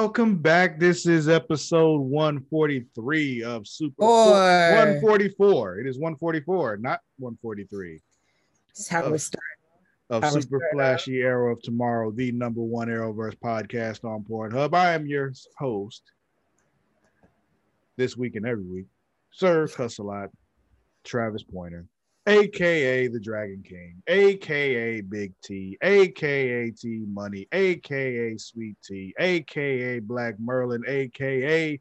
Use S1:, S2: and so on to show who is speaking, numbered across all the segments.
S1: What's happening, y'all? Welcome back. This is episode 143 of Super
S2: Boy.
S1: 144. It is 144, not 143
S2: This is how
S1: Oh.
S2: we start.
S1: of
S2: was
S1: Super
S2: scared,
S1: Flashy Arrow of Tomorrow, the number one Arrowverse podcast on Pornhub. I am your host this week and every week, Sir Cussalott, Travis Pointer, aka the Dragon King, aka Big T, aka T Money, aka Sweet T, aka Black Merlin, aka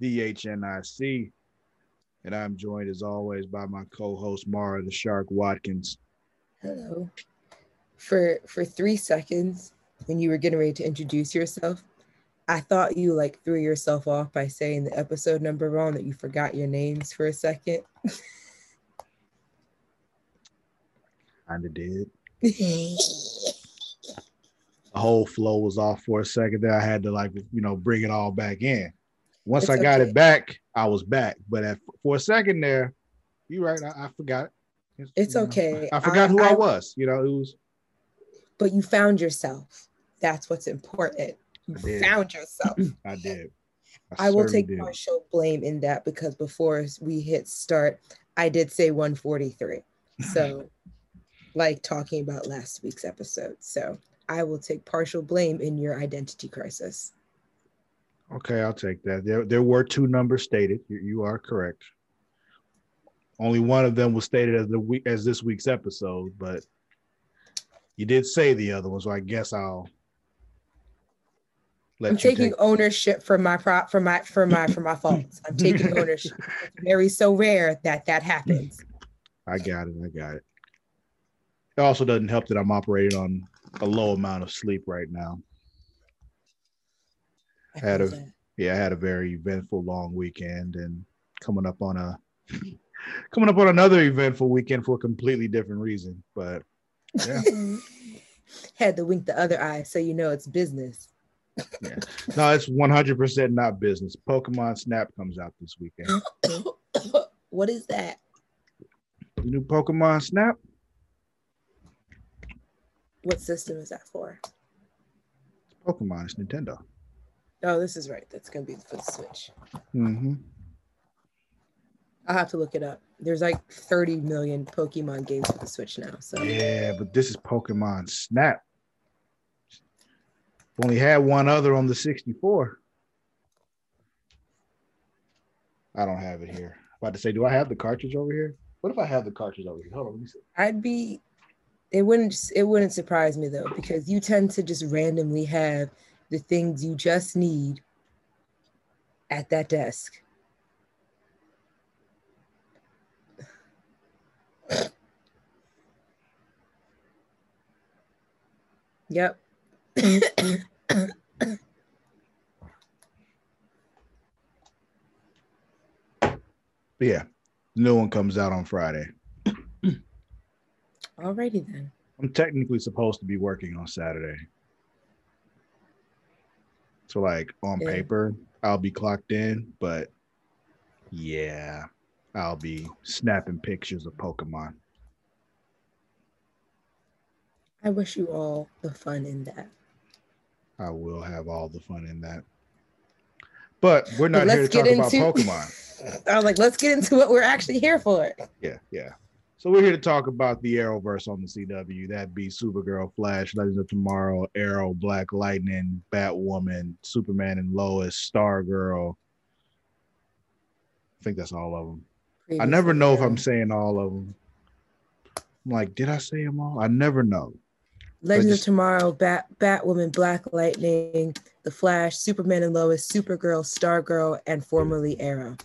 S1: the HNIC. And I'm joined as always by my co-host Mara the Shark Watkins.
S2: Hello. For for three seconds, when you were getting ready to introduce yourself, I thought you like threw yourself off by saying the episode number wrong that you forgot your names for a second.
S1: Kinda did. Mm-hmm. The whole flow was off for a second there. I had to like, you know, bring it all back in. Once
S2: It's
S1: I got
S2: okay.
S1: it back, I was back. But at, for a second there, you're right. I, I forgot.
S2: It's
S1: you know,
S2: okay.
S1: I forgot
S2: I-
S1: who I,
S2: I-
S1: was. You know, it was
S2: but you found yourself. That's what's important. You found yourself.
S1: I did.
S2: I will take
S1: did.
S2: partial blame in that because before we hit start, I did say 143. So, like talking about last week's episode. So, I will take partial blame in your identity crisis.
S1: Okay, I'll take that. There, there were two numbers stated. You, you are correct. Only one of them was stated as the week as this week's episode, but you did say the other one, so I guess I'll let
S2: I'm
S1: you
S2: taking
S1: take-
S2: ownership for my prop for my for my for my faults. I'm taking ownership. It's very so rare that that happens.
S1: I got it. I got it. It also doesn't help that I'm operating on a low amount of sleep right now.
S2: I
S1: Had a-
S2: that.
S1: Yeah, I had a very eventful long weekend and coming up on a coming up on another eventful weekend for a completely different reason. But yeah.
S2: Had to wink the other eye so you know it's business. yeah.
S1: no, it's 100% not business. Pokemon Snap comes out this weekend.
S2: what is that?
S1: The new Pokemon Snap?
S2: What system is that for?
S1: It's Pokemon, it's Nintendo.
S2: Oh, this is right. That's gonna be for the Switch.
S1: hmm
S2: I'll have to look it up. There's like 30 million Pokemon games for the Switch now. So
S1: Yeah, but this is Pokemon Snap. Only had one other on the 64. I don't have it here. About to say, do I have the cartridge over here? What if I have the cartridge over here? Hold on, let me see.
S2: I'd be it wouldn't it wouldn't surprise me though, because you tend to just randomly have the things you just need at that desk. Yep.
S1: Yeah, new one comes out on Friday.
S2: Alrighty then.
S1: I'm technically supposed to be working on Saturday. So, like on
S2: Yeah.
S1: paper, I'll be clocked in, but yeah, I'll be snapping pictures of Pokemon.
S2: I wish you all the fun in that.
S1: I will have all the fun in that. But we're not
S2: But
S1: here to talk
S2: get
S1: about Pokemon.
S2: I was like, let's get into what we're actually here for.
S1: yeah, yeah. So we're here to talk about the Arrowverse on the CW. That'd be Supergirl, Flash, Legends of Tomorrow, Arrow, Black Lightning, Batwoman, Superman and Lois, Stargirl. I think that's all of them. I never know if I'm saying all of them. I'm like, did I say them all? I never know.
S2: Legends
S1: just-
S2: of Tomorrow, Bat, Batwoman, Black Lightning, The Flash, Superman and Lois, Supergirl, Stargirl, and formerly Arrow.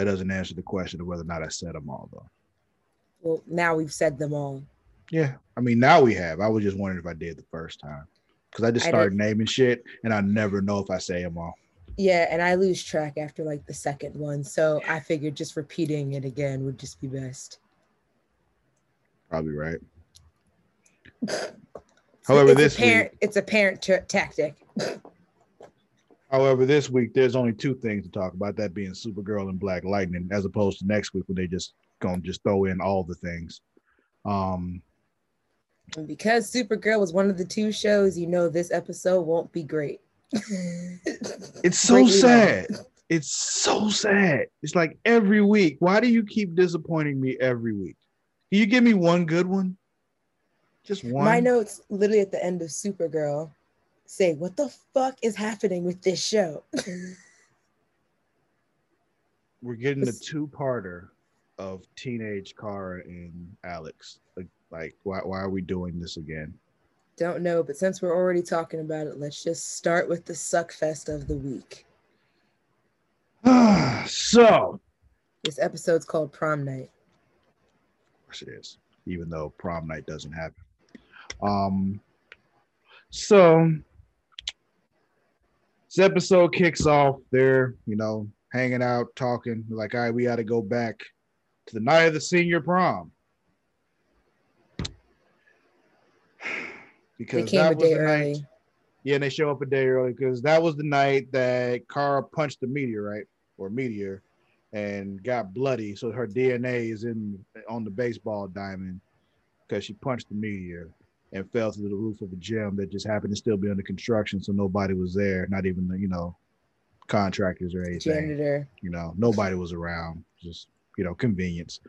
S1: That doesn't answer the question of whether or not I said them all, though.
S2: Well, now we've said them all.
S1: Yeah, I mean now we have. I was just wondering if I did the first time because I just
S2: I
S1: started naming shit and I never know if I say them all.
S2: Yeah, and I lose track after like the second one. So I figured just repeating it again would just be best.
S1: Probably right. However,
S2: it's
S1: this
S2: a parent, it's a parent t- tactic.
S1: However, this week there's only two things to talk about, that being Supergirl and Black Lightning, as opposed to next week when they just gonna just throw in all the things. Um,
S2: And because Supergirl was one of the two shows, you know this episode won't be great.
S1: It's so sad. It's so sad. It's like every week. Why do you keep disappointing me every week? Can you give me one good one? Just one.
S2: My notes, literally at the end of Supergirl, say, "What the fuck is happening with this show?"
S1: We're getting the two-parter of teenage Kara and Alex. Like, like why, why are we doing this again?
S2: Don't know, but since we're already talking about it, let's just start with the suck fest of the week.
S1: so,
S2: This episode's called Prom Night.
S1: of course it is, even though prom night doesn't happen. Um, so this episode kicks off. They're you know hanging out, talking. Like, all right, we got to go back to the night of the senior prom because
S2: came a
S1: that was
S2: day
S1: the
S2: early.
S1: night. Yeah, and they show up a day early because that was the night that Kara punched the meteorite or meteor and got bloody. So her DNA is in on the baseball diamond because she punched the meteor and fell through the roof of a gym that just happened to still be under construction. So nobody was there, not even the, you know, contractors or anything.
S2: Janitor.
S1: You know, nobody was around. Just, you know, convenience.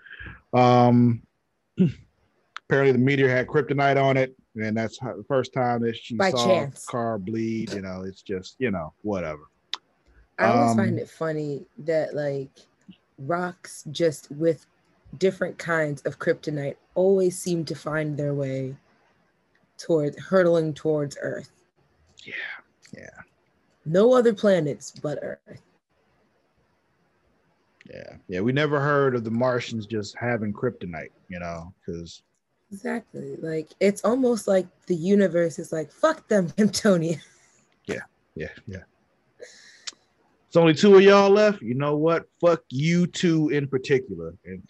S1: Um apparently the meteor had kryptonite on it. And that's how, the first time that she
S2: By
S1: saw
S2: chance.
S1: car bleed. You know, it's just, you know, whatever.
S2: I always
S1: Um,
S2: find it funny that like rocks just with different kinds of kryptonite always seem to find their way toward hurtling towards Earth.
S1: Yeah. Yeah.
S2: No other planets but Earth.
S1: Yeah. Yeah. We never heard of the Martians just having kryptonite, you know, because
S2: Exactly. Like it's almost like the universe is like, fuck them, Kryptonian.
S1: yeah, yeah. Yeah. It's only two of y'all left. You know what? Fuck you two in particular. And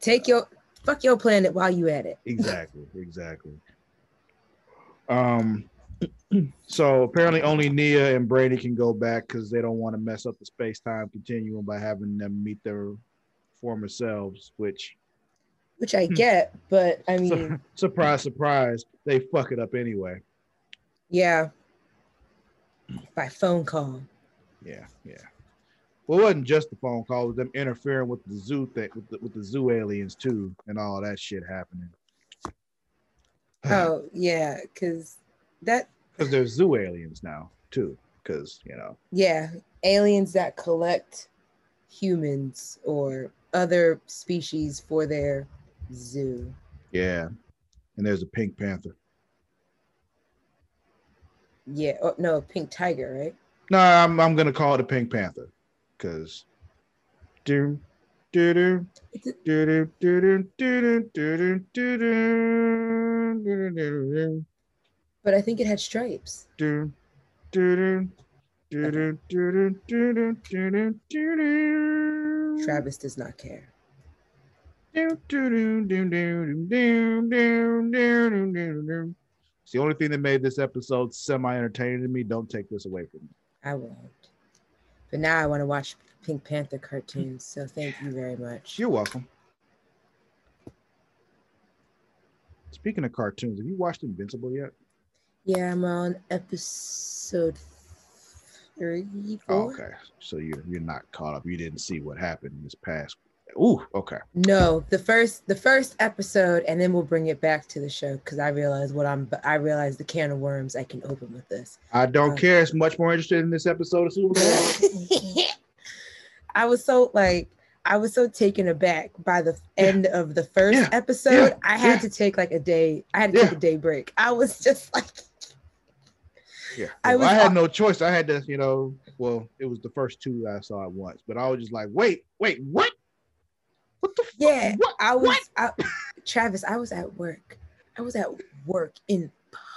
S2: Take your fuck your planet while you at it.
S1: exactly, exactly. Um so apparently only Nia and Brainy can go back because they don't want to mess up the space-time continuum by having them meet their former selves, which
S2: Which I get, but I mean,
S1: surprise, surprise, they fuck it up anyway.
S2: yeah. By phone call.
S1: Yeah, yeah. Well, it wasn't just the phone call; it was them interfering with the zoo thing, with the, with the zoo aliens too, and all that shit happening.
S2: Oh, yeah, because that
S1: because there's zoo aliens now too. Because you know,
S2: yeah, aliens that collect humans or other species for their zoo.
S1: yeah. And there's a pink panther.
S2: Yeah, oh, no, pink tiger, right?
S1: No, I'm I'm gonna call it a pink panther, because. Do do do
S2: It's a-
S1: do do do do do do do do
S2: But I think it had stripes.
S1: do do do do do do do do do do do
S2: Travis does not care.
S1: It's the only thing that made this episode semi-entertaining to me. Don't take this away from me.
S2: I won't. But now I want to watch Pink Panther cartoons. So thank you very much.
S1: You're welcome. Speaking of cartoons, have you watched Invincible yet?
S2: Yeah, I'm on episode three,
S1: Oh, okay, so you're you're not caught up. You didn't see what happened in this past. Ooh, okay.
S2: No, the first the first episode, and then we'll bring it back to the show because I realize what I'm. I realize the can of worms I can open with this.
S1: I don't
S2: Uh,
S1: care. It's much more interested in this episode of Superman.
S2: I was so like I was so taken aback by the
S1: Yeah.
S2: end of the first
S1: Yeah.
S2: episode.
S1: Yeah.
S2: I had to take like a day. I had to take a day break. I was just like,
S1: Yeah,
S2: I was
S1: I had no choice. I had to, you know. Well, it was the first two I saw at once, but I was just like, wait, wait, what? What the? Fuck?
S2: yeah.
S1: What?
S2: I was? I, Travis. I was at work. I was at work in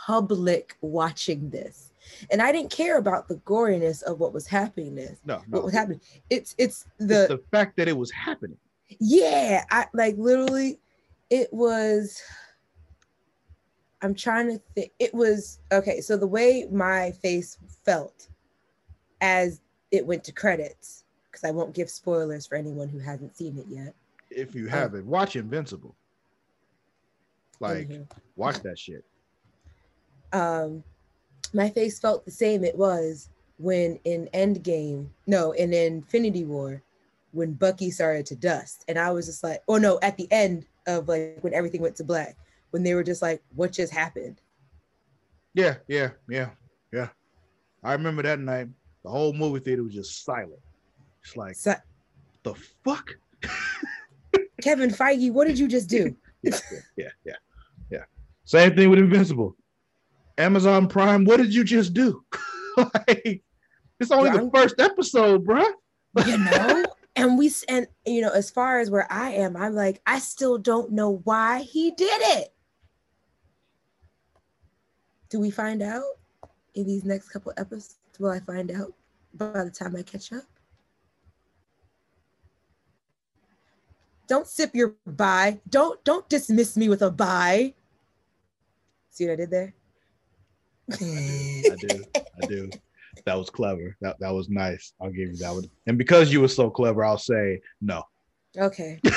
S2: public watching this, and I didn't care about the goriness of what was happening. This
S1: No,
S2: what was happening. It's it's
S1: It's
S2: the
S1: the fact that it was happening.
S2: Yeah, I like literally it was I'm trying to think it was okay, so the way my face felt as it went to credits because I won't give spoilers for anyone who hasn't seen it yet.
S1: If you
S2: Oh.
S1: haven't, watch Invincible. Like,
S2: Mhm.
S1: watch that shit.
S2: um my face felt the same it was when in endgame no in infinity war when bucky started to dust and i was just like oh no at the end of like when everything went to black when they were just like what just happened
S1: Yeah, yeah, yeah, yeah. I remember that night. The whole movie theater was just silent. It's like
S2: so,
S1: the fuck.
S2: kevin feige what did you just do
S1: yeah, yeah, yeah, yeah. Same thing with Invincible. Amazon Prime. What did you just do? like, it's only the first episode, bruh.
S2: you know? And we and you know as far as where i am i'm like i still don't know why he did it. Do we find out in these next couple episodes? Will i find out by the time i catch up? Don't sip your bye. Don't don't dismiss me with a bye. See what i did there
S1: I do. I do. That was clever. That that was nice. I'll give you that one. And because you were so clever, I'll say no.
S2: okay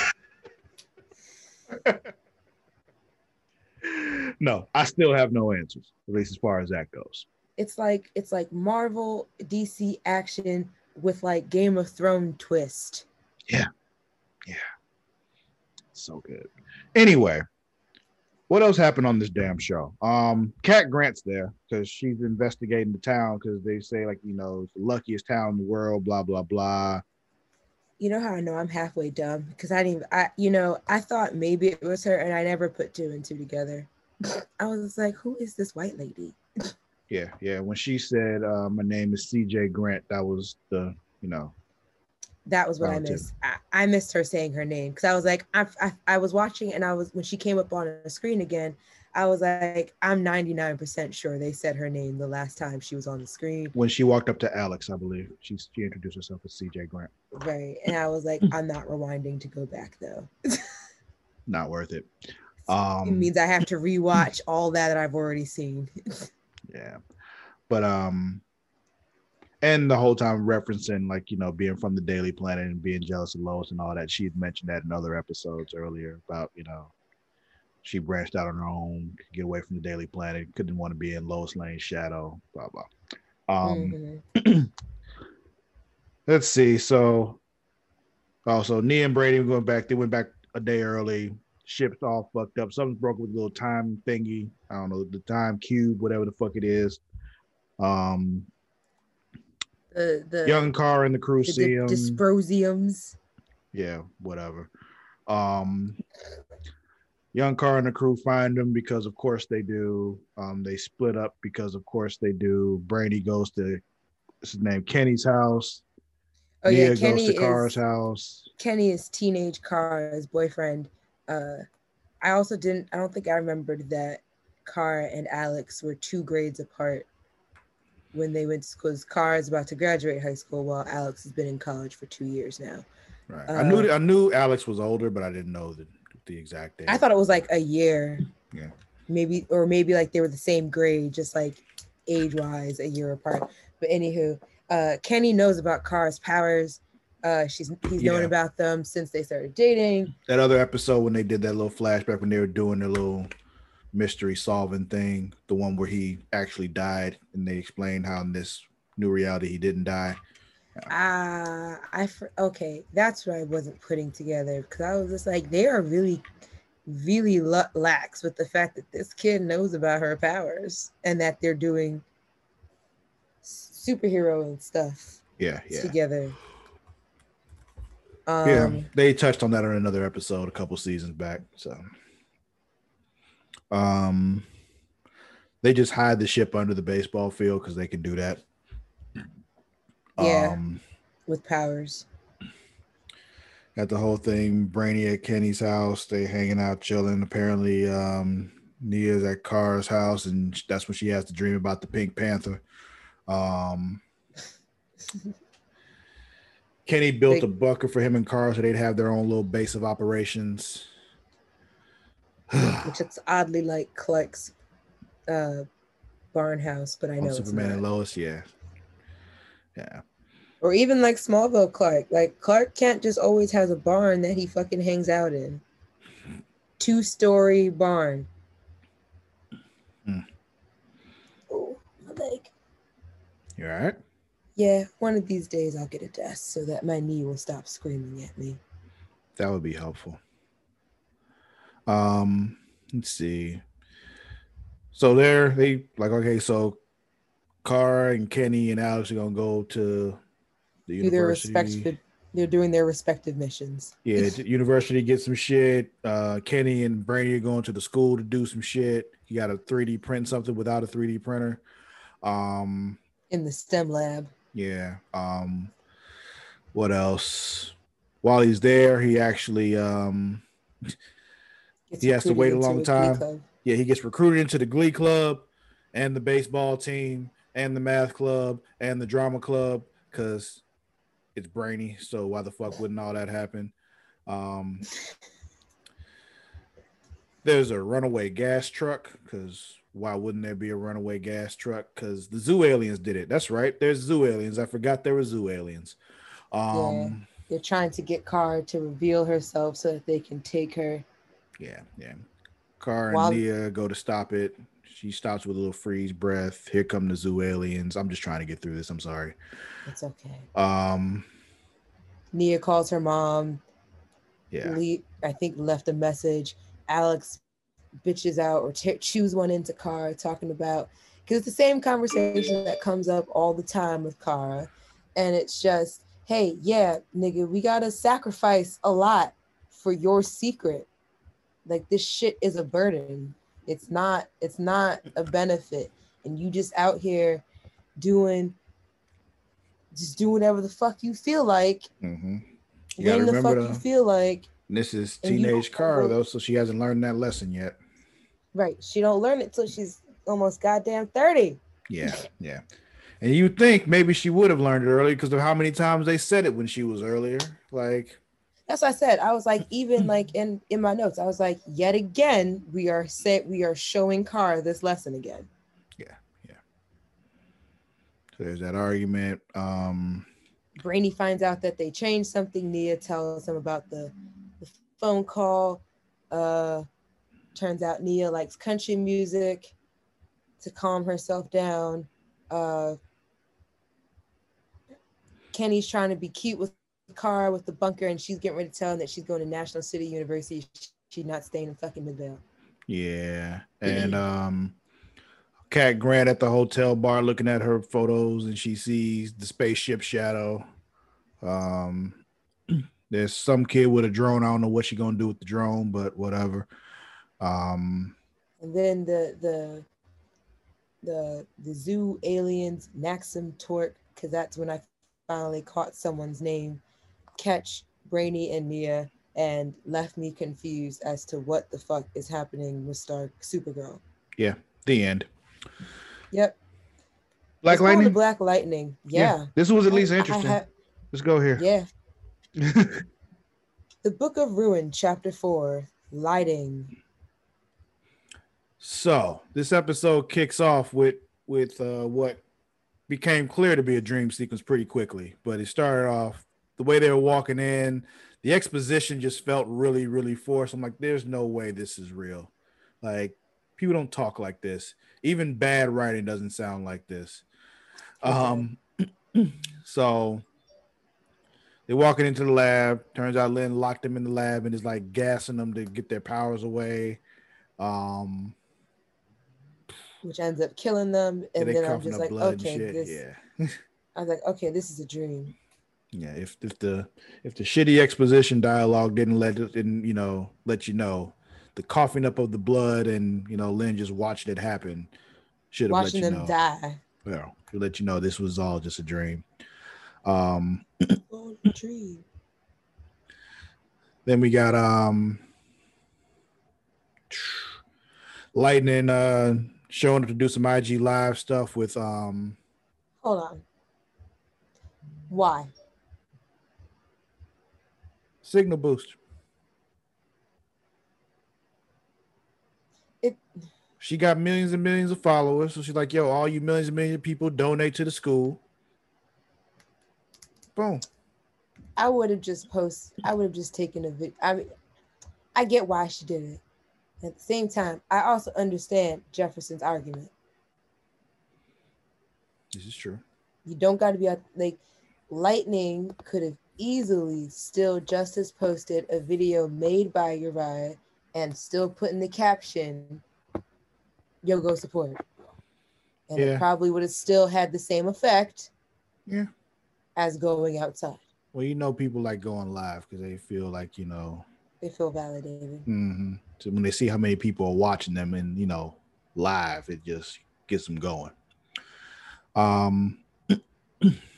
S1: No, I still have no answers, at least as far as that goes.
S2: it's like it's like Marvel DC action with like Game of Thrones twist. Yeah. Yeah.
S1: So good. Anyway, what else happened on this damn show? Um, Cat Grant's there because she's investigating the town because they say like you know it's the luckiest town in the world, blah blah blah.
S2: You know how I know I'm halfway dumb because I didn't. I you know I thought maybe it was her and I never put two and two together. I was like, who is this white lady?
S1: Yeah, yeah. When she said uh, my name is C.J. Grant, that was the you know
S2: That was what I missed. I, I missed her saying her name because I was like, I, I I was watching and I was when she came up on the screen again. I was like, I'm 99% sure they said her name the last time she was on the screen.
S1: when she walked up to Alex, I believe she she introduced herself as C.J. Grant.
S2: Right. And I was like, I'm not rewinding to go back though.
S1: Not worth it.
S2: it
S1: Um,
S2: means I have to rewatch all that that I've already seen.
S1: Yeah. But um and the whole time referencing like, you know, being from the Daily Planet and being jealous of Lois and all that. She had mentioned that in other episodes earlier about, you know, she branched out on her own, get away from the Daily Planet, couldn't want to be in Lois Lane's shadow, blah blah. Um
S2: Mhm.
S1: let's see. So also Nia and Brainy going back, they went back a day early. Ship's all fucked up. Something's broken with a little time thingy. I don't know, the time cube, whatever the fuck it is. Um
S2: The the
S1: young car and the crew
S2: the
S1: see
S2: di-
S1: him.
S2: dysprosiums.
S1: yeah, whatever. Um young car and the crew find them because of course they do. Um they split up because of course they do. Brainy goes to his name, Kenny's house.
S2: Oh
S1: Nia
S2: yeah, Kenny
S1: goes to Car's
S2: is
S1: house.
S2: Kenny is teenage Car's boyfriend. Uh, I also didn't. I don't think I remembered that Car and Alex were two grades apart when they went to school. Car is about to graduate high school, while Alex has been in college for two years now.
S1: Right. I knew
S2: Uh,
S1: I knew Alex was older, but I didn't know the, the exact date.
S2: I thought it was like a year.
S1: Yeah.
S2: Maybe or maybe like they were the same grade, just like age wise, a year apart. But anywho, uh, Kenny knows about Car's powers. Uh, she's he's known
S1: Yeah.
S2: about them since they started dating.
S1: that other episode when they did that little flashback when they were doing their little mystery solving thing, the one where he actually died, and they explained how in this new reality he didn't die.
S2: Ah, I fr- okay. That's what I wasn't putting together because I was just like, they are really, really lax with the fact that this kid knows about her powers and that they're doing superhero and stuff
S1: Yeah, yeah,
S2: together. Um,
S1: yeah. They touched on that on another episode a couple seasons back. So, um, they just hide the ship under the baseball field because they can do that.
S2: Yeah.
S1: Um,
S2: with powers.
S1: got the whole thing brainy at kenny's house they hanging out chilling apparently um nia's at car's house and that's when she has to dream about the pink panther um kenny built a bunker for him and carr so they'd have their own little base of operations
S2: which it's oddly like Clark's uh, barn house, but I know
S1: on
S2: it's
S1: superman and lois yeah yeah
S2: Or even like Smallville Clark. Like Clark Kent just always has a barn that he fucking hangs out in. two story barn. Oh, my leg.
S1: You all right?
S2: Yeah, one of these days I'll get a desk so that my knee will stop screaming at me.
S1: That would be helpful. Um, let's see. So there, they like okay. So, Kara and Kenny and Alex are gonna go to the
S2: Do their
S1: university.
S2: respective, they're doing their respective missions.
S1: Yeah, university get some shit. Uh, Kenny and Brainy are going to the school to do some shit. You got to 3D print something without a 3D printer. Um,
S2: in the STEM lab.
S1: yeah. Um, what else? While he's there, he actually um,
S2: Gets
S1: He has to wait a long time. Yeah, he gets recruited into the Glee Club and the baseball team and the math club and the drama club because it's brainy. So why the fuck wouldn't all that happen? Um, there's a runaway gas truck because why wouldn't there be a runaway gas truck? Because the zoo aliens did it. That's right. There's zoo aliens. I forgot there were zoo aliens. Um,
S2: They're trying to get Car to reveal herself so that they can take her.
S1: Yeah, yeah. Car and
S2: While-
S1: Nia go to stop it. She stops with a little freeze breath. Here come the zoo aliens. I'm just trying to get through this. I'm sorry.
S2: It's okay.
S1: Um,
S2: Nia calls her mom.
S1: yeah,
S2: Le- I think left a message. Alex bitches out or t- chews one into Car talking about because it's the same conversation that comes up all the time with Kara, and it's just, hey, yeah, nigga, we gotta sacrifice a lot for your secret. Like this shit is a burden. It's not. It's not a benefit, and you just out here doing, just do whatever the fuck you feel like
S1: hmm you
S2: when the fuck
S1: remember
S2: you feel like.
S1: this is teenage Car though, so she hasn't learned that lesson yet.
S2: Right. She don't learn it till she's almost goddamn 30.
S1: Yeah, yeah. And you think maybe she would have learned it early because of how many times they said it when she was earlier. Like,
S2: That's what I said. I was like, even like in in my notes, I was like, yet again, we are set. we are showing Car this lesson again. Yeah, yeah.
S1: So there's that argument. Um,
S2: Brainy finds out that they changed something. Nia tells him about the, the phone call. Uh turns out Nia likes country music to calm herself down. Uh Kenny's trying to be cute with car with the bunker, and she's getting ready to tell him that she's going to National City University. She's not staying in fucking Midvale.
S1: Yeah. And um Cat Grant at the hotel bar looking at her photos and she sees the spaceship shadow. Um there's some kid with a drone. I don't know what she's gonna do with the drone, but whatever. Um
S2: And then the the the the zoo aliens, Maxim Torque, because that's when I finally caught someone's name, catch Brainy and Nia, and left me confused as to what the fuck is happening with Star Supergirl.
S1: Yeah, the end.
S2: Yep.
S1: Black
S2: It's called the
S1: Lightning?
S2: Black Lightning. Yeah.
S1: This was at least
S2: I- I
S1: interesting.
S2: ha-
S1: Let's go here.
S2: yeah. The Book of Ruin, Chapter Four, Lighting.
S1: So this episode kicks off with with uh, what became clear to be a dream sequence pretty quickly. But it started off the way they were walking in. The exposition just felt really, really forced. I'm like, there's no way this is real. Like people don't talk like this. Even bad writing doesn't sound like this. Um, so they're walking into the lab. Turns out Lynn locked them in the lab and is like gassing them to get their powers away. Um,
S2: which ends up killing them. And then I'm just like, okay, this.
S1: Yeah,
S2: I was like, okay, this is a dream.
S1: Yeah. If if the if the shitty exposition dialogue didn't let didn't you know let you know, the coughing up of the blood and you know Lynn just watched it happen should have let
S2: Watching
S1: you
S2: them
S1: know.
S2: die.
S1: Well, to let you know this was all just a dream. Um,
S2: dream.
S1: then we got um, Lightning uh showing up to do some IG live stuff with um
S2: Hold on. Why?
S1: Signal Boost.
S2: It
S1: She got millions and millions of followers. So she's like, yo, all you millions and millions of people donate to the school. Boom.
S2: I would have just post. I would have just taken a video. I mean, I get why she did it. At the same time, I also understand Jefferson's argument.
S1: This is true.
S2: You don't got to be out like Lightning could have easily still just as posted a video made by Uriah and still put in the caption, "Yo, go support." And
S1: Yeah.
S2: it probably would have still had the same effect
S1: Yeah.
S2: as going outside.
S1: Well, you know, people like going live because they feel like you know,
S2: They feel validated.
S1: hmm so when they see how many people are watching them and you know, live, it just gets them going. Um,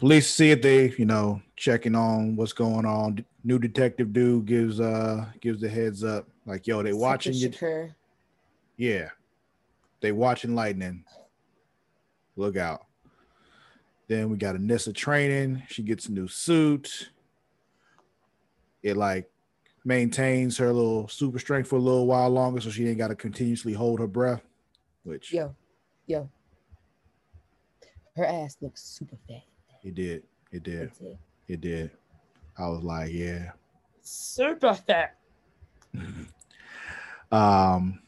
S1: police see it. They, you know, checking on what's going on. New detective dude gives uh gives the heads up, like, yo, they watching you. Yeah. They watching lightning. Look out. Then we got Anissa training. She gets a new suit. It like maintains her little super strength for a little while longer so she ain't got to continuously hold her breath. Which
S2: Yo, yo. Her ass looks super fat.
S1: It did. It did.
S2: It.
S1: It did. I was like, yeah.
S2: Super fat.
S1: Um,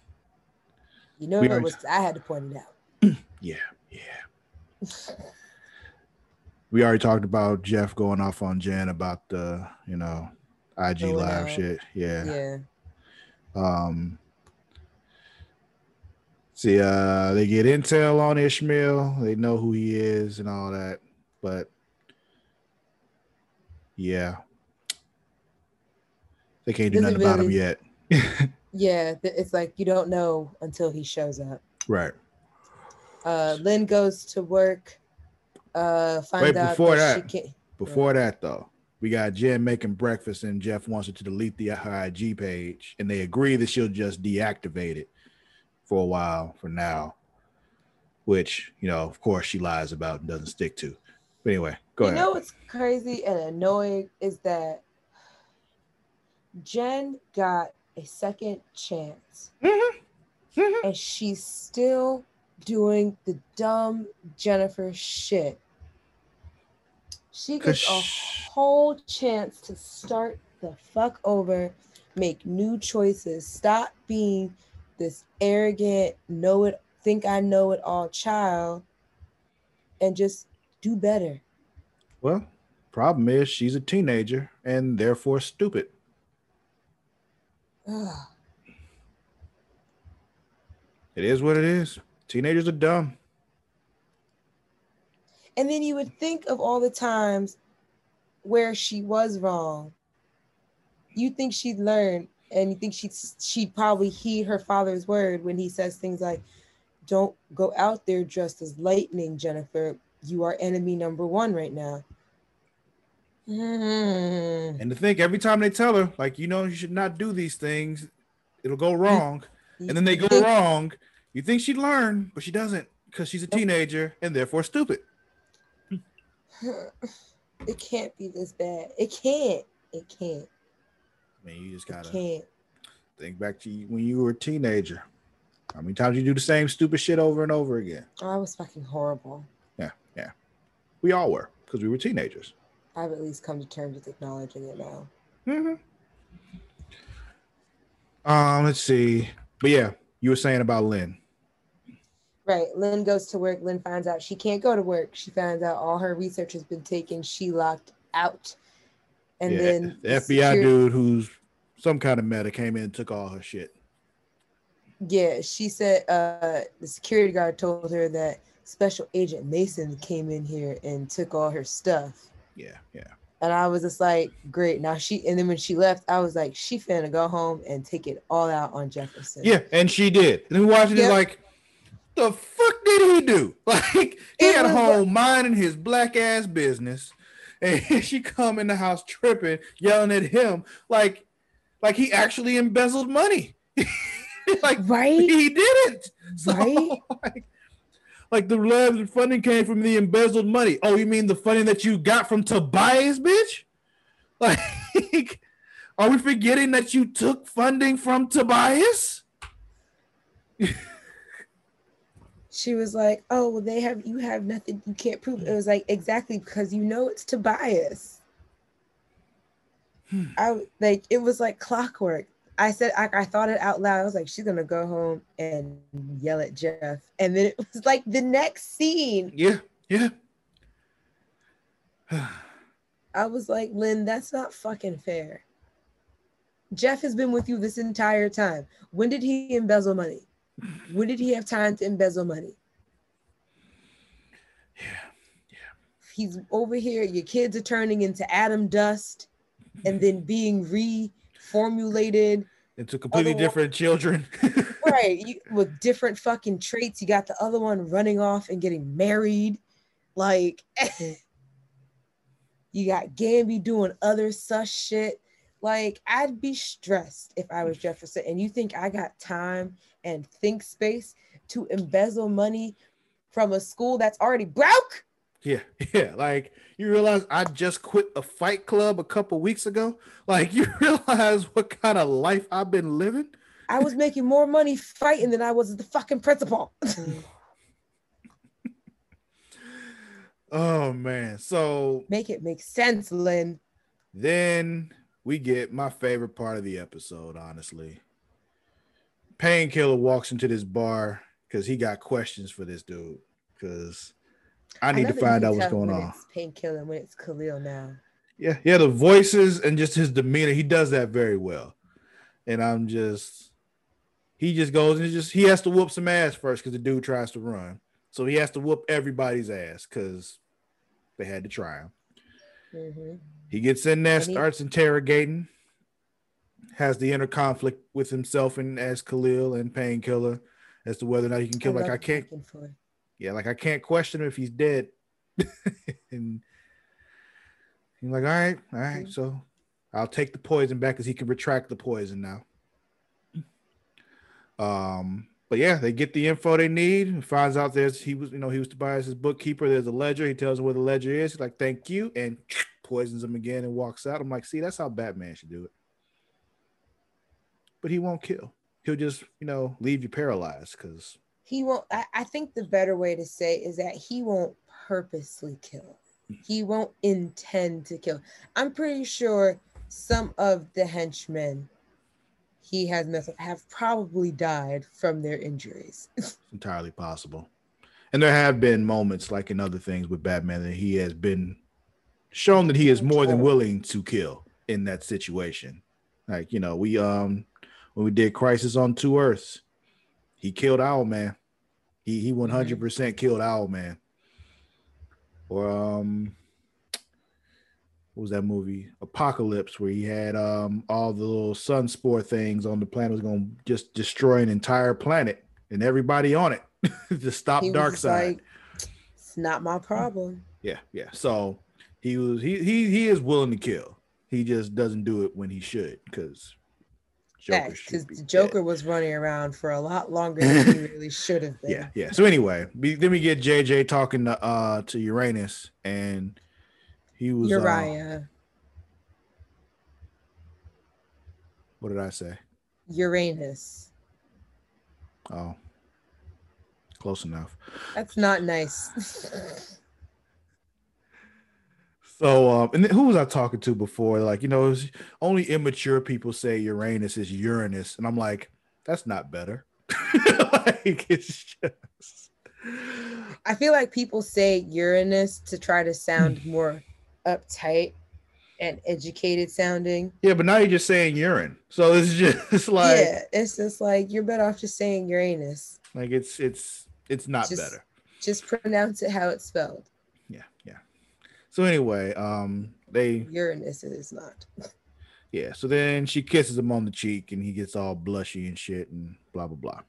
S2: You know
S1: We
S2: was I had to point it out.
S1: yeah, yeah. We already talked about Jeff going off on Jen about the, you know, IG
S2: Going
S1: live
S2: out.
S1: shit. Yeah.
S2: Yeah.
S1: Um see uh they get intel on Ishmael, they know who he is and all that, but yeah. They can't do nothing about him yet.
S2: Yeah. It's like you don't know until he shows up.
S1: right.
S2: Uh Lynn goes to work. Uh
S1: Wait,
S2: out
S1: before
S2: that,
S1: that.
S2: she can't
S1: Before that though, we got Jen making breakfast and Jeff wants her to delete the her IG page and they agree that she'll just deactivate it for a while for now. Which, you know, of course she lies about and doesn't stick to. But anyway, go
S2: you
S1: ahead.
S2: know what's crazy and annoying is that Jen got a second chance
S1: Mhm. Mhm.
S2: and she's still doing the dumb Jennifer shit. She gets a whole chance to start the fuck over, make new choices, stop being this arrogant, know it, think I know it all child, and just do better.
S1: Well, problem is she's a teenager and therefore stupid.
S2: Ugh.
S1: It is what it is. Teenagers are dumb.
S2: And then you would think of all the times where she was wrong. You think she'd learn, and you think she'd she'd probably heed her father's word when he says things like, "Don't go out there dressed as lightning, Jennifer. You are enemy number one right now." Mm.
S1: And to think every time they tell her, like, you know, you should not do these things, it'll go wrong. And then they go wrong. You think she'd learn, but she doesn't because she's a teenager and therefore stupid.
S2: It can't be this bad. It can't. It can't.
S1: I mean, you just gotta
S2: can't.
S1: think back to when you were a teenager. How many times you do the same stupid shit over and over again?
S2: Oh, I was fucking horrible.
S1: We all were because we were teenagers.
S2: I've at least come to terms with acknowledging it now.
S1: Mm-hmm. Um, let's see. But yeah, you were saying about Lynn.
S2: Right. Lynn goes to work. Lynn finds out she can't go to work. She finds out all her research has been taken. She locked out. And
S1: yeah,
S2: then
S1: the FBI dude who's some kind of meta came in and took all her shit.
S2: Yeah, she said uh the security guard told her that Special Agent Mason came in here and took all her stuff.
S1: Yeah, yeah.
S2: And I was just like, great. Now she and then when she left, I was like, she finna go home and take it all out on Jefferson.
S1: Yeah, and she did. And then watching it like, the fuck did he do? Like he
S2: It
S1: at
S2: was
S1: home minding his black ass business, and she come in the house tripping, yelling at him like, like he actually embezzled money. like
S2: Right?
S1: he didn't. So,
S2: Right?
S1: like, like the labs and funding came from the embezzled money. Oh, you mean the funding that you got from Tobias, bitch? Like, are we forgetting that you took funding from Tobias?
S2: She was like, Oh, well, they have you have nothing, you can't prove. It was like exactly because you know it's Tobias.
S1: Hmm.
S2: I like it was like clockwork. I said I, I thought it out loud. I was like, she's gonna go home and yell at Jeff, and then it was like the next scene.
S1: Yeah, yeah.
S2: I was like, Lynn, that's not fucking fair. Jeff has been with you this entire time. When did he embezzle money? When did he have time to embezzle money?
S1: yeah, yeah.
S2: He's over here. Your kids are turning into atom dust and then being reformulated.
S1: Into completely
S2: Otherwise-
S1: different children.
S2: right you, with different fucking traits you got the other one running off and getting married like mm-hmm. you got Gambi doing other sus shit. Like i'd be stressed if i was jefferson and you think i got time and think space to embezzle money from a school that's already broke
S1: Yeah, yeah. Like you realize I just quit a fight club a couple weeks ago. Like you realize what kind of life I've been living.
S2: i was making more money fighting than i was the fucking principal
S1: Oh man. So
S2: make it make sense lynn
S1: then we get my favorite part of the episode, honestly. Painkiller walks into this bar because he got questions for this dude. Because I need to
S2: that you
S1: find out what's going on.
S2: painkiller when it's khalil now
S1: Yeah, yeah, the voices and just his demeanor, he does that very well. And I'm just he just goes and just he has to whoop some ass first because the dude tries to run. So he has to whoop everybody's ass because they had to try him.
S2: Mhm.
S1: He gets in there,
S2: he-
S1: starts interrogating, has the inner conflict with himself and as Khalil and Painkiller as to whether or not he can kill. Like I can't,
S2: back and forth.
S1: Yeah, like I can't question him if he's dead. and he's like, all right, all right, so I'll take the poison back because he can retract the poison now. Um, but yeah, they get the info they need. and Finds out there's he was, you know, he was Tobias's bookkeeper. There's a ledger. He tells him where the ledger is. He's like, thank you, and poisons him again and walks out. I'm like, see, that's how Batman should do it. But he won't kill. He'll just, you know, leave you paralyzed because
S2: he won't I, I think the better way to say is that he won't purposely kill he won't intend to kill i'm pretty sure some of the henchmen he has messed up have probably died from their injuries
S1: it's entirely possible. And there have been moments like in other things with Batman that he has been shown that he is more than willing to kill in that situation. Like, you know, we um when we did Crisis on Two Earths, he killed Owlman. He he 100% killed Owlman. Or um what was that movie? Apocalypse, where he had um all the little sunspore things on the planet was gonna just destroy an entire planet and everybody on it to stop Darkseid.
S2: like it's not my problem
S1: Yeah, yeah. So he was he he he is willing to kill. He just doesn't do it when he should because Joker
S2: because
S1: should be
S2: the
S1: dead.
S2: joker was running around for a lot longer than he really should have been
S1: Yeah, yeah. So anyway, we, then we get JJ talking to uh to Uranus and he was uh,
S2: uriah
S1: what did I say?
S2: uranus
S1: Oh, close enough.
S2: that's not nice
S1: So, um, and then who was I talking to before? Like, you know, only immature people say Uranus is Uranus, and I'm like, that's not better. like, it's just.
S2: I feel like people say Uranus to try to sound more uptight and educated sounding.
S1: Yeah, but now you're just saying urine, so it's just like,
S2: yeah, it's just like you're better off just saying Uranus.
S1: like it's it's it's not
S2: Just-
S1: better.
S2: Just pronounce it how it's spelled.
S1: So anyway, um, they
S2: Uranus is not.
S1: yeah. So then she kisses him on the cheek, and he gets all blushy and shit, and blah blah blah.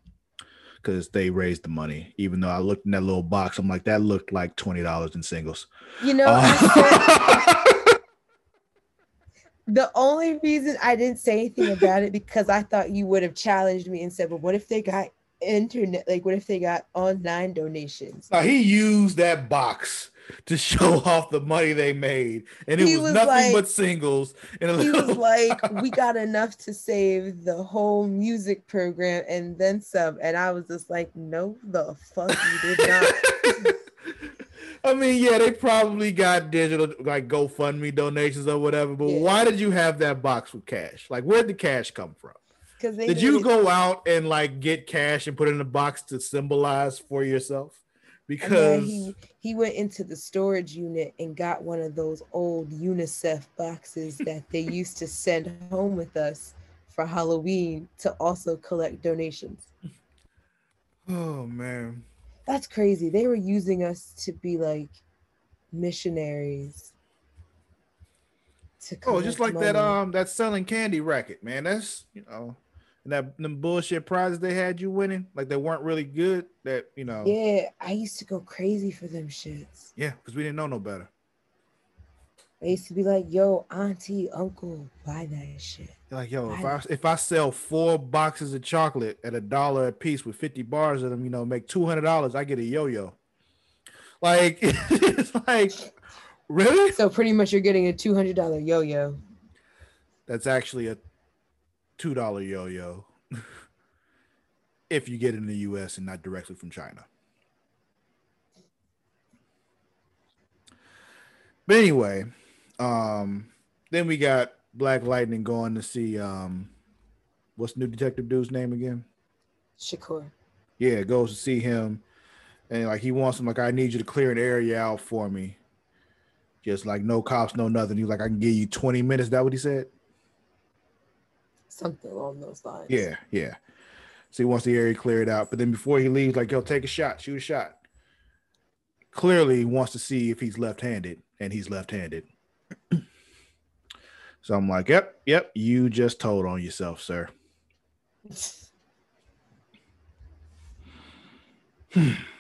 S1: Because they raised the money, even though I looked in that little box, I'm like, that looked like twenty dollars in singles.
S2: You know,
S1: Uh,
S2: the only reason I didn't say anything about it because I thought you would have challenged me and said, "Well, what if they got internet? Like, what if they got online donations?"
S1: now he used that box to show off the money they made, and it was,
S2: was
S1: nothing
S2: like-
S1: but singles. And
S2: he was like, "We got enough to save the whole music program and then some." And I was just like, "No, the fuck you did not."
S1: I mean, yeah, they probably got digital like GoFundMe donations or whatever, but
S2: Yeah.
S1: why did you have that box with cash? Like, where'd the cash come from?
S2: Because they
S1: Did you go out and like get cash and put it in a box to symbolize for yourself? Because
S2: he he went into the storage unit and got one of those old UNICEF boxes that they used to send home with us for Halloween to also collect donations.
S1: oh man,
S2: That's crazy. They were using us to be like missionaries. To
S1: oh, just like
S2: collect
S1: that um that selling candy racket, man. That's you know, and that them bullshit prizes they had you winning, like they weren't really good. That you know,
S2: Yeah, I used to go crazy for them shits.
S1: yeah, because we didn't know no better.
S2: I used to be like, yo, auntie, uncle, buy that shit.
S1: Like, yo, if
S2: I-
S1: if I sell four boxes of chocolate at a dollar a piece with 50 bars of them, you know, make two hundred dollars, I get a yo-yo. Like it's like really?
S2: So pretty much you're getting a $200 yo-yo.
S1: That's actually a two dollar yo-yo. if you get it in the US and not directly from China. But anyway, um, then we got Black Lightning going to see um what's the new detective dude's name again?
S2: Shakur.
S1: Yeah, goes to see him, and like he wants him like I need you to clear an area out for me. Just like no cops, no nothing. He's like, I can give you 20 minutes. That what he said?
S2: Something along those lines.
S1: Yeah, yeah. So he wants the area cleared out. But then before he leaves, like, yo, take a shot, shoot a shot. Clearly wants to see if he's left-handed, and he's left-handed. so I'm like, yep, yep, you just told on yourself, sir.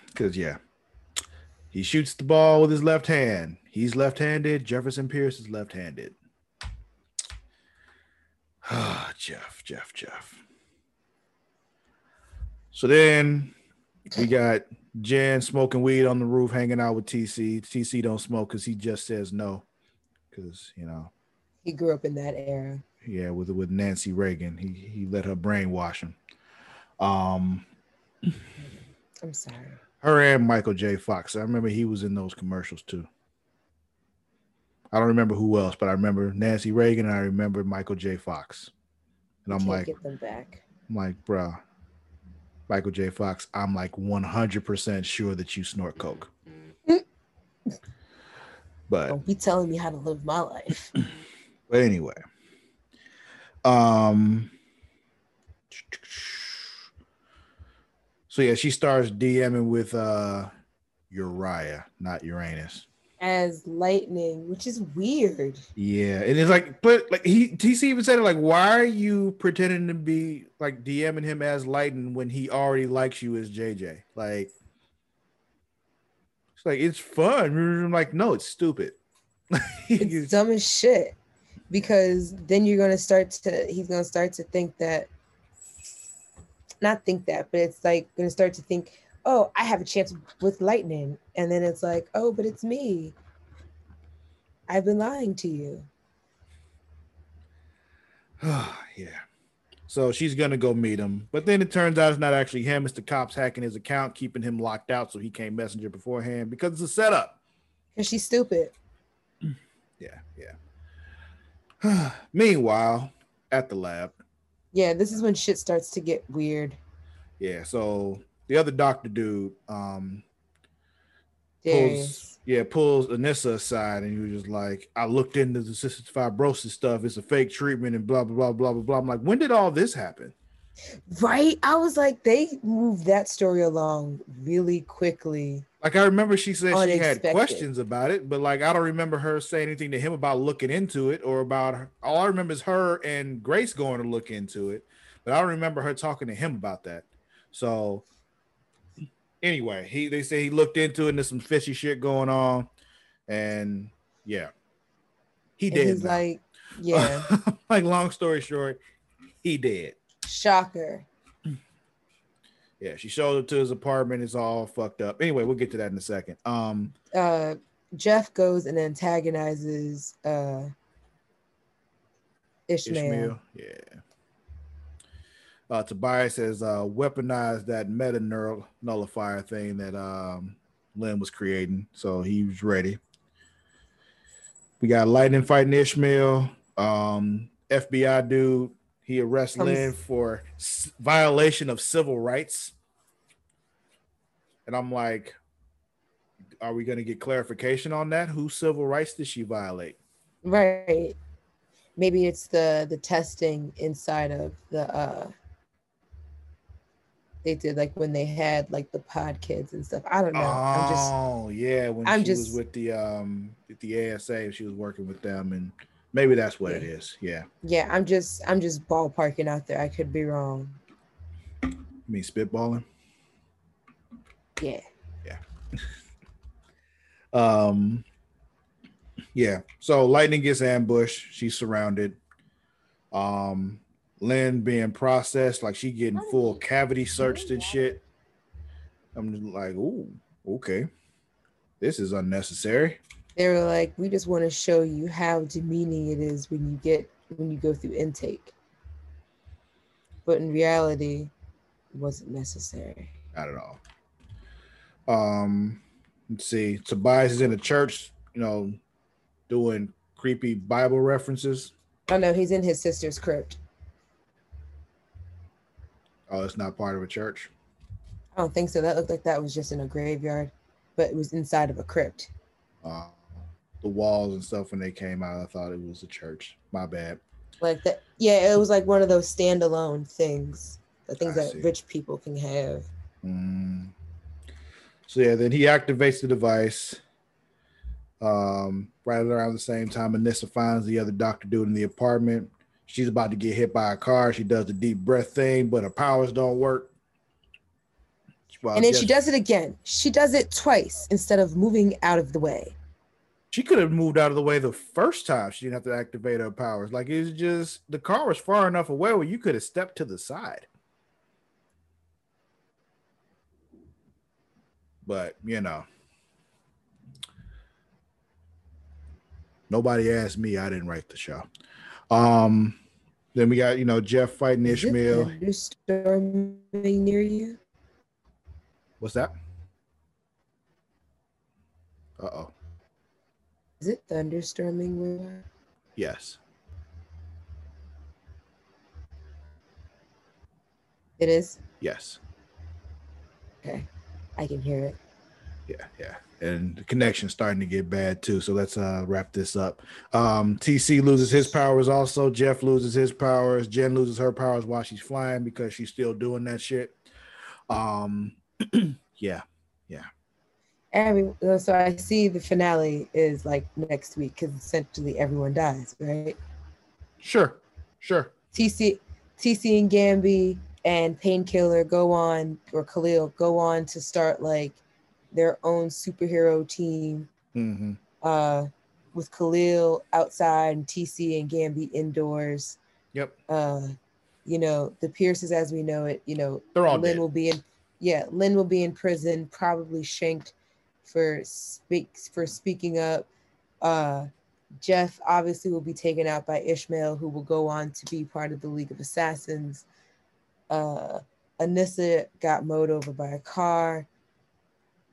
S1: Because yeah, he shoots the ball with his left hand. He's left-handed. Jefferson Pierce is left-handed. Ah, Jeff, Jeff, Jeff. So then we got Jen smoking weed on the roof, hanging out with TC. TC don't smoke because he just says no. Because you know,
S2: He grew up in that era.
S1: yeah, with with Nancy Reagan, he he let her brainwash him. Um,
S2: I'm sorry.
S1: her and Michael J. Fox. I remember he was in those commercials too. I don't remember who else, but I remember Nancy Reagan and I remember Michael J. Fox. And I'm
S2: can't
S1: like,
S2: get them back.
S1: I'm like, bruh, Michael J. Fox, I'm like 100% sure that you snort coke. but
S2: Don't be telling me how to live my life.
S1: but anyway, um, so yeah, she starts DMing with uh Uriah, not Uranus.
S2: As lightning, which is weird.
S1: Yeah, and it's like, but like he TC even said it like, why are you pretending to be like DMing him as Lightning when he already likes you as JJ? Like, it's like it's fun. I'm like, no, it's stupid.
S2: It's dumb as shit. Because then you're gonna start to he's gonna start to think that not think that, but it's like gonna start to think, oh, I have a chance with lightning. And then it's like, oh, but it's me. I've been lying to you.
S1: yeah. So she's gonna go meet him, but then it turns out it's not actually him. It's the cops hacking his account, keeping him locked out so he can't messenger beforehand because it's a setup.
S2: Because she's stupid.
S1: Yeah, yeah. Meanwhile, at the lab,
S2: Yeah, this is when shit starts to get weird.
S1: yeah. So the other doctor dude, um, pulls, yeah, pulls Anissa aside, and he was just like, "I looked into the cystic fibrosis stuff. It's a fake treatment, and blah blah blah blah blah blah." I'm like, when did all this happen?
S2: Right? I was like, they moved that story along really quickly.
S1: Like I remember she said she had questions about it, but like I don't remember her saying anything to him about looking into it or about her. All I remember is her and Grace going to look into it, but I don't remember her talking to him about that. So anyway, he they say he looked into it and there's some fishy shit going on, and yeah, he
S2: And
S1: did.
S2: like, yeah,
S1: like long story short, he did.
S2: shocker.
S1: Yeah, she showed up to his apartment. It's all fucked up. Anyway, we'll get to that in a second. Um,
S2: Uh, Jeff goes and antagonizes uh, Ishmael.
S1: Ishmael. Yeah. Uh, Tobias has uh, weaponized that meta neural nullifier thing that um, Lynn was creating, so he was ready. We got Lightning fighting Ishmael. Um, FBI dude He arrests
S2: From-
S1: Lynn for s- violation of civil rights. And I'm like, are we going to get clarification on that? Whose civil rights did she violate?
S2: Right. Maybe it's the the testing inside of the uh they did like when they had like the pod kids and stuff. I don't know. I'm just
S1: oh, yeah. When
S2: I'm
S1: she was with the um with the ASA, she was working with them, and maybe that's what it
S2: Yeah.
S1: is. Yeah.
S2: yeah, I'm just I'm just ballparking out there. I could be wrong.
S1: I mean, spitballing.
S2: Yeah. Yeah.
S1: Um, yeah. So Lightning gets ambushed. She's surrounded. Um, Lynn being processed, like she getting full cavity searched and shit. I'm just like, ooh, okay. This is unnecessary.
S2: They were like, we just want to show you how demeaning it is when you get when you go through intake. But in reality, it wasn't necessary.
S1: Not at all. Um, let's see. Tobias is in a church, you know, doing creepy Bible references.
S2: Oh no, he's in his sister's crypt.
S1: Oh, it's not part of a church.
S2: I don't think so. That looked like that was just in a graveyard, but it was inside of a crypt.
S1: Uh, the walls and stuff when they came out, I thought it was a church. My bad.
S2: Like that, yeah, it was like one of those standalone things, the things
S1: I
S2: that
S1: see.
S2: rich people can have.
S1: Mm. So yeah, then he activates the device. Um, right around the same time, Anissa finds the other doctor dude in the apartment. She's about to get hit by a car. She does the deep breath thing, but her powers don't work. Well,
S2: and then she does it again. She does it twice instead of moving out of the way.
S1: She could have moved out of the way the first time. She didn't have to activate her powers. Like it's just the car was far enough away where you could have stepped to the side. But you know, nobody asked me. I didn't write the show. Um, then we got you know Jeff fighting
S2: Is
S1: Ishmael.
S2: thunderstorming near you?
S1: What's that? Uh oh.
S2: Is it thunderstorming where?
S1: Yes.
S2: It is.
S1: Yes.
S2: Okay, I can hear it.
S1: Yeah, yeah. And the connection's starting to get bad too. So let's uh wrap this up. Um TC loses his powers also. Jeff loses his powers. Jen loses her powers while she's flying because she's still doing that shit. Um yeah.
S2: Every so I see the finale is like next week because essentially everyone dies, right?
S1: Sure. Sure.
S2: TC, TC and Gambi and Painkiller go on, or Khalil go on to start like their own superhero team.
S1: hmm
S2: Uh, with Khalil outside and TC and Gambi indoors.
S1: Yep.
S2: Uh, you know the Pierces as we know it. You know
S1: They're all
S2: Lynn
S1: dead.
S2: will be in. Yeah, Lynn will be in prison, probably shanked for speaks for speaking up. Uh, Jeff obviously will be taken out by Ishmael, who will go on to be part of the League of Assassins. Uh, Anissa got mowed over by a car.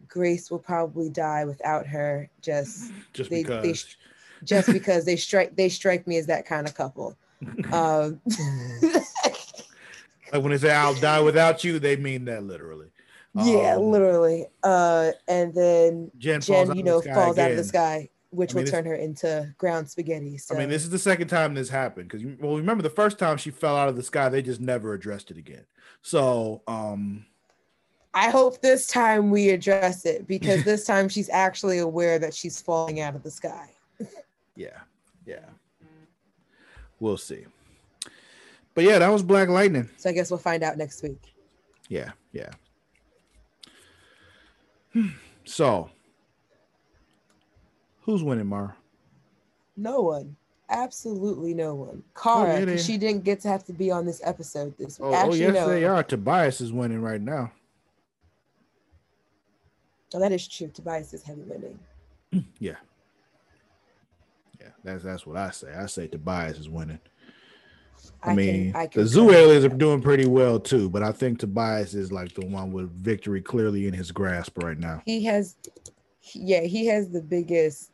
S2: Grace will probably die without her, just
S1: Just
S2: they-
S1: because
S2: they just because they strike they strike me as that kind of couple. Um,
S1: like when they say I'll die without you, they mean that literally.
S2: yeah,
S1: Um,
S2: literally. Uh, and then
S1: Jen,
S2: Jen, you know, falls out of the sky, which
S1: I mean,
S2: will turn her into ground spaghetti. So
S1: I mean, this is the second time this happened because well, remember the first time she fell out of the sky, they just never addressed it again. So, um,
S2: I hope this time we address it because this time she's actually aware that she's falling out of the sky.
S1: yeah, yeah, we'll see. But yeah, that was Black Lightning.
S2: So I guess we'll find out next week.
S1: Yeah, yeah. So, who's winning, Mara?
S2: No one. Absolutely no one. Kara,
S1: yeah,
S2: 'cause she didn't get to have to be on this episode this oh, week.
S1: Oh, oh
S2: Actually,
S1: yes,
S2: no.
S1: they are. Tobias is winning right now.
S2: That is true. Tobias is heavy winning.
S1: Yeah, yeah. That's that's what I say. I say Tobias is winning. I,
S2: can-
S1: mean,
S2: I
S1: the
S2: concur
S1: zoo aliens are doing pretty well too, but I think Tobias is like the one with victory clearly in his grasp right now.
S2: He has, yeah, he has the biggest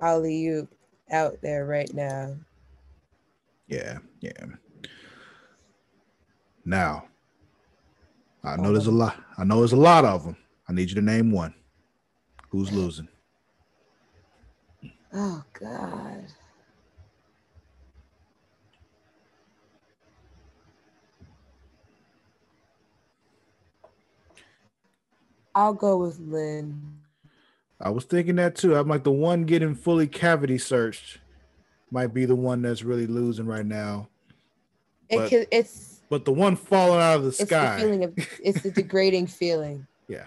S2: alley oop out there right now.
S1: Yeah, yeah. Now, I know there's a lot. I know there's a lot of them. I need you to name one. Who's losing?
S2: Oh God. I'll go with Lynn.
S1: I was thinking that too. I'm like the one getting fully cavity searched might be the one that's really losing right now.
S2: It
S1: But-
S2: could, it's
S1: But the one falling out of the
S2: it's the
S1: sky.
S2: feeling of it's the degrading feeling.
S1: yeah.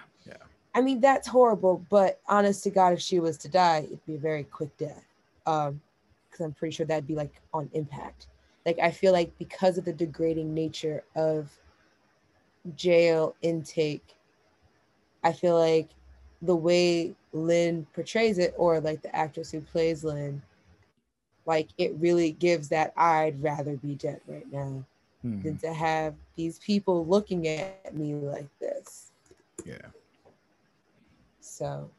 S2: I mean, that's horrible, but honest to God, if she was to die, it'd be a very quick death. Um, because I'm pretty sure that'd be like on impact. Like I feel like because of the degrading nature of jail intake, I feel like the way Lynn portrays it, or like the actress who plays Lynn, like it really gives that I'd rather be dead right now
S1: Mhm.
S2: than to have these people looking at me like this.
S1: Yeah.
S2: So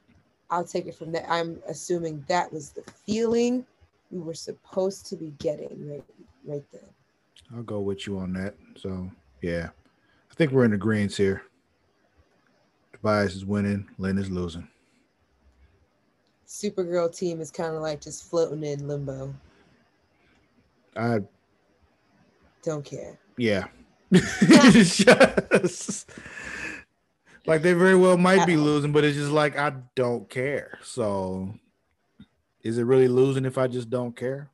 S2: I'll take it from that. I'm assuming that was the feeling we were supposed to be getting right right then.
S1: I'll go with you on that. So yeah. I think we're in agreement here. Tobias is winning, Lynn is losing.
S2: Supergirl team is kind of like just floating in limbo.
S1: I
S2: Don't care.
S1: yeah. Just- like they very well might be losing, but it's just like I don't care. So is it really losing if I just don't care?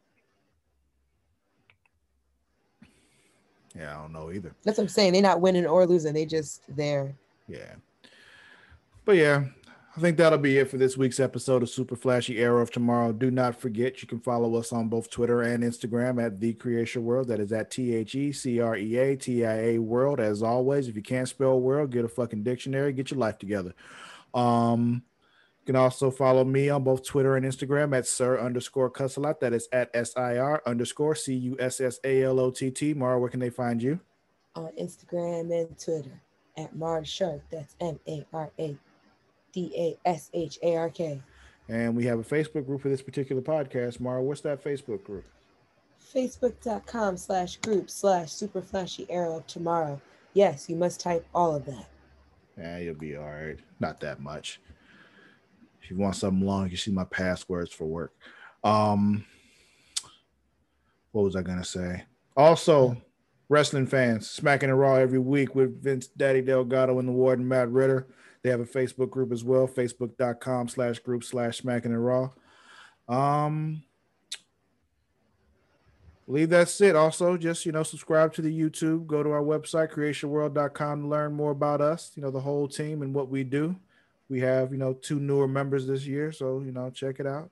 S1: Yeah, I don't know either.
S2: That's what I'm saying. They're not winning or losing. They just there.
S1: Yeah. But yeah, I think that'll be it for this week's episode of Super Flashy Arrow of Tomorrow. Do not forget you can follow us on both Twitter and Instagram at The Creation World. That is at T H E C R E A T I A World. As always, if you can't spell world, get a fucking dictionary, get your life together. Um, you can also follow me on both Twitter and Instagram at Sir underscore Cussalott. That is at S I R underscore C U S S A L O T T. Mara, where can they find you?
S2: on Instagram and Twitter at Mars Shark. That's M A R A D A S H A R K.
S1: And we have a Facebook group for this particular podcast. Mara, what's that Facebook group?
S2: Facebook.com slash group slash super flashy arrow of tomorrow. Yes, you must type all of that.
S1: Yeah, you'll be all right. Not that much. If you want something long, you can see my passwords for work. Um, what was I gonna say? Also, wrestling fans, smacking it raw every week with Vince Daddy Delgado and the Warden Matt Ritter. They have a Facebook group as well, facebook.com slash group slash smacking it raw. Um, believe that's it. Also, just you know, subscribe to the YouTube, go to our website, creationworld.com to learn more about us, you know, the whole team and what we do. We have, you know, two newer members this year, so you know, check it out.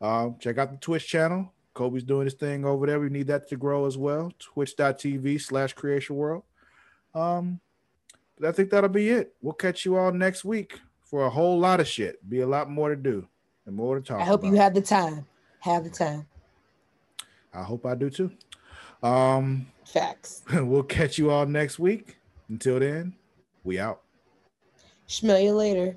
S1: Um, check out the Twitch channel. Kobe's doing his thing over there. We need that to grow as well. Twitch.tv slash creation world. Um, but I think that'll be it. We'll catch you all next week for a whole lot of shit. Be a lot more to do and more to talk
S2: I hope
S1: about.
S2: you have the time. Have the time.
S1: I hope I do too. Um,
S2: Facts.
S1: we'll catch you all next week. Until then, we out.
S2: Smell you later.